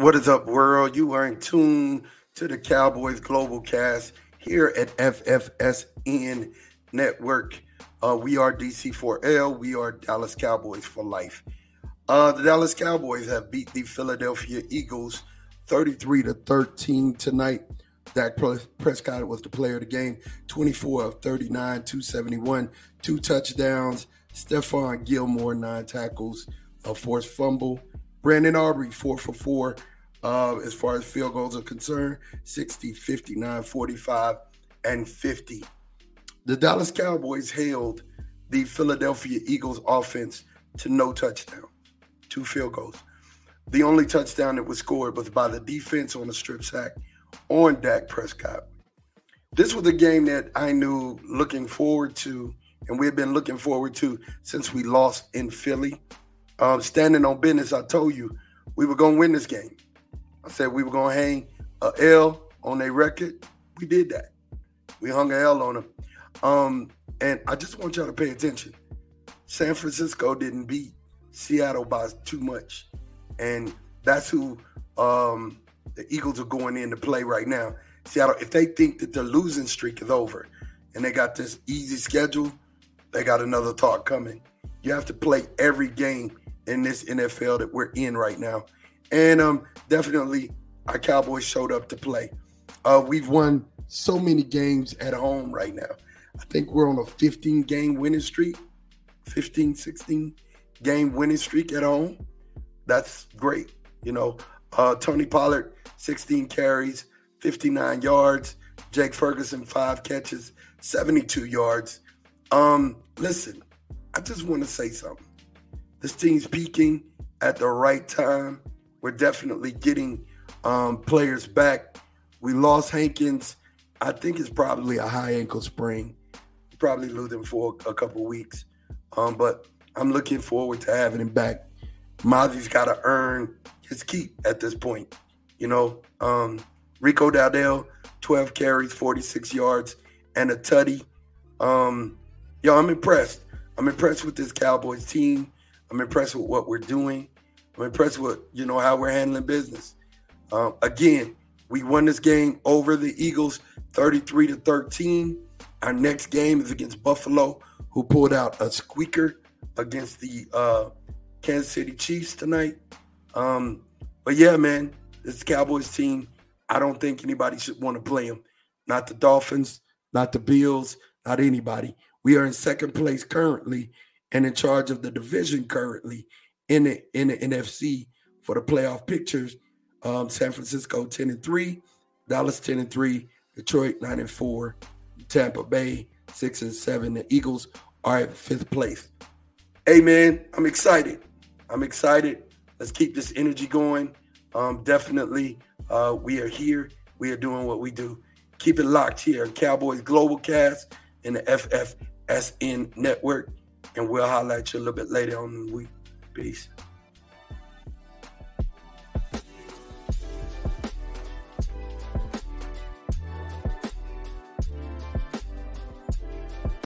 What is up, world? You are in tune to the Cowboys Global Cast here at FFSN Network. Uh, we are DC4L. We are Dallas Cowboys for life. Uh, the Dallas Cowboys have beat the Philadelphia Eagles 33 to 13 tonight. Dak Prescott was the player of the game, 24 of 39, 271, two touchdowns. Stephon Gilmore, nine tackles, a forced fumble. Brandon Aubrey, four for four, uh, as far as field goals are concerned 60, 59, 45, and 50. The Dallas Cowboys held the Philadelphia Eagles offense to no touchdown, two field goals. The only touchdown that was scored was by the defense on a strip sack on Dak Prescott. This was a game that I knew looking forward to, and we have been looking forward to since we lost in Philly. Um, standing on business, I told you we were going to win this game. I said we were gonna hang a L on a record. We did that. We hung a L on them. Um, and I just want y'all to pay attention. San Francisco didn't beat Seattle by too much, and that's who um, the Eagles are going in to play right now. Seattle, if they think that the losing streak is over and they got this easy schedule, they got another talk coming. You have to play every game in this NFL that we're in right now. And um, definitely our Cowboys showed up to play. Uh, we've won so many games at home right now. I think we're on a 15 game winning streak, 15, 16 game winning streak at home. That's great. You know, uh, Tony Pollard, 16 carries, 59 yards. Jake Ferguson, five catches, 72 yards. Um, listen, I just want to say something. This team's peaking at the right time. We're definitely getting um, players back. We lost Hankins. I think it's probably a high ankle sprain. Probably lose him for a couple weeks. Um, but I'm looking forward to having him back. Mazi's got to earn his keep at this point. You know, um, Rico Dowdle, 12 carries, 46 yards, and a tutty. Um, yo, I'm impressed. I'm impressed with this Cowboys team. I'm impressed with what we're doing. I'm impressed with you know how we're handling business. Um, again, we won this game over the Eagles, 33 to 13. Our next game is against Buffalo, who pulled out a squeaker against the uh, Kansas City Chiefs tonight. Um, but yeah, man, this Cowboys team, I don't think anybody should want to play them. Not the Dolphins, not the Bills, not anybody. We are in second place currently and in charge of the division currently in the in the NFC for the playoff pictures. Um, San Francisco 10 and 3, Dallas 10 and 3, Detroit 9 and 4, Tampa Bay 6 and 7. The Eagles are at fifth place. Hey man, I'm excited. I'm excited. Let's keep this energy going. Um, definitely, uh, we are here. We are doing what we do. Keep it locked here. Cowboys Global Cast and the FFSN Network. And we'll highlight you a little bit later on in the week. Peace.